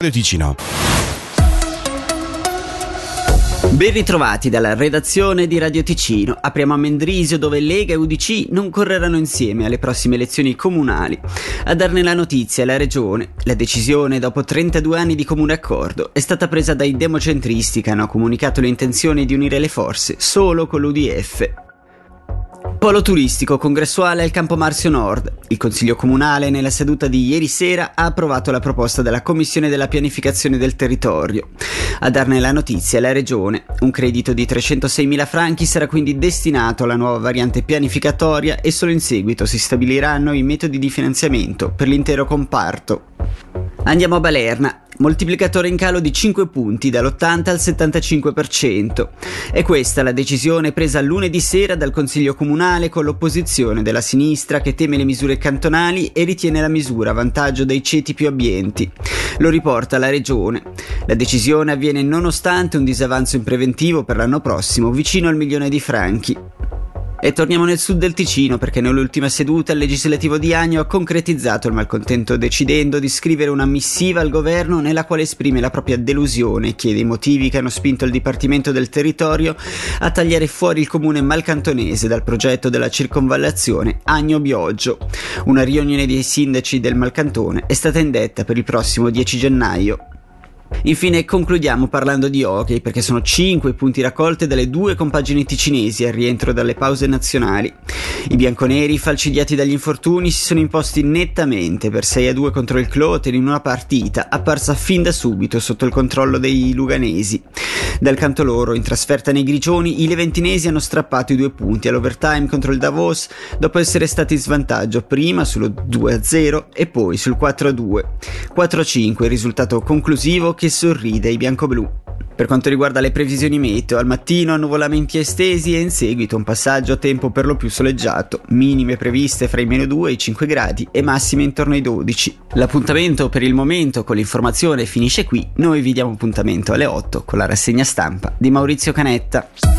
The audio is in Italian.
Radio Ticino. Ben ritrovati dalla redazione di Radio Ticino. Apriamo a Mendrisio dove Lega e UDC non correranno insieme alle prossime elezioni comunali. A darne la notizia è la regione. La decisione, dopo 32 anni di comune accordo, è stata presa dai democentristi che hanno comunicato l'intenzione di unire le forze solo con l'UDF. Polo turistico congressuale al Campo Marzio Nord. Il Consiglio Comunale nella seduta di ieri sera ha approvato la proposta della Commissione della pianificazione del territorio. A darne la notizia è la Regione. Un credito di 306.000 franchi sarà quindi destinato alla nuova variante pianificatoria e solo in seguito si stabiliranno i metodi di finanziamento per l'intero comparto. Andiamo a Balerna moltiplicatore in calo di 5 punti dall'80 al 75%. È questa la decisione presa lunedì sera dal Consiglio Comunale con l'opposizione della sinistra che teme le misure cantonali e ritiene la misura a vantaggio dei ceti più abbienti. Lo riporta la Regione. La decisione avviene nonostante un disavanzo in preventivo per l'anno prossimo vicino al milione di franchi. E torniamo nel sud del Ticino perché nell'ultima seduta il legislativo di Agno ha concretizzato il malcontento decidendo di scrivere una missiva al governo nella quale esprime la propria delusione e chiede i motivi che hanno spinto il Dipartimento del Territorio a tagliare fuori il comune malcantonese dal progetto della circonvallazione Agno-Bioggio. Una riunione dei sindaci del Malcantone è stata indetta per il prossimo 10 gennaio. Infine concludiamo parlando di hockey perché sono 5 punti raccolti dalle due compagini ticinesi al rientro dalle pause nazionali. I bianconeri, falcidiati dagli infortuni, si sono imposti nettamente per 6 a 2 contro il Cloten in una partita apparsa fin da subito sotto il controllo dei luganesi. Dal canto loro, in trasferta nei grigioni, i leventinesi hanno strappato i due punti all'overtime contro il Davos dopo essere stati in svantaggio prima sullo 2-0 e poi sul 4-2. 4-5 il risultato conclusivo che sorride ai biancoblù. Per quanto riguarda le previsioni meteo, al mattino annuvolamenti estesi e in seguito un passaggio a tempo per lo più soleggiato, minime previste fra i meno 2 e i 5 gradi e massime intorno ai 12. L'appuntamento per il momento con l'informazione finisce qui, noi vi diamo appuntamento alle 8 con la rassegna stampa di Maurizio Canetta.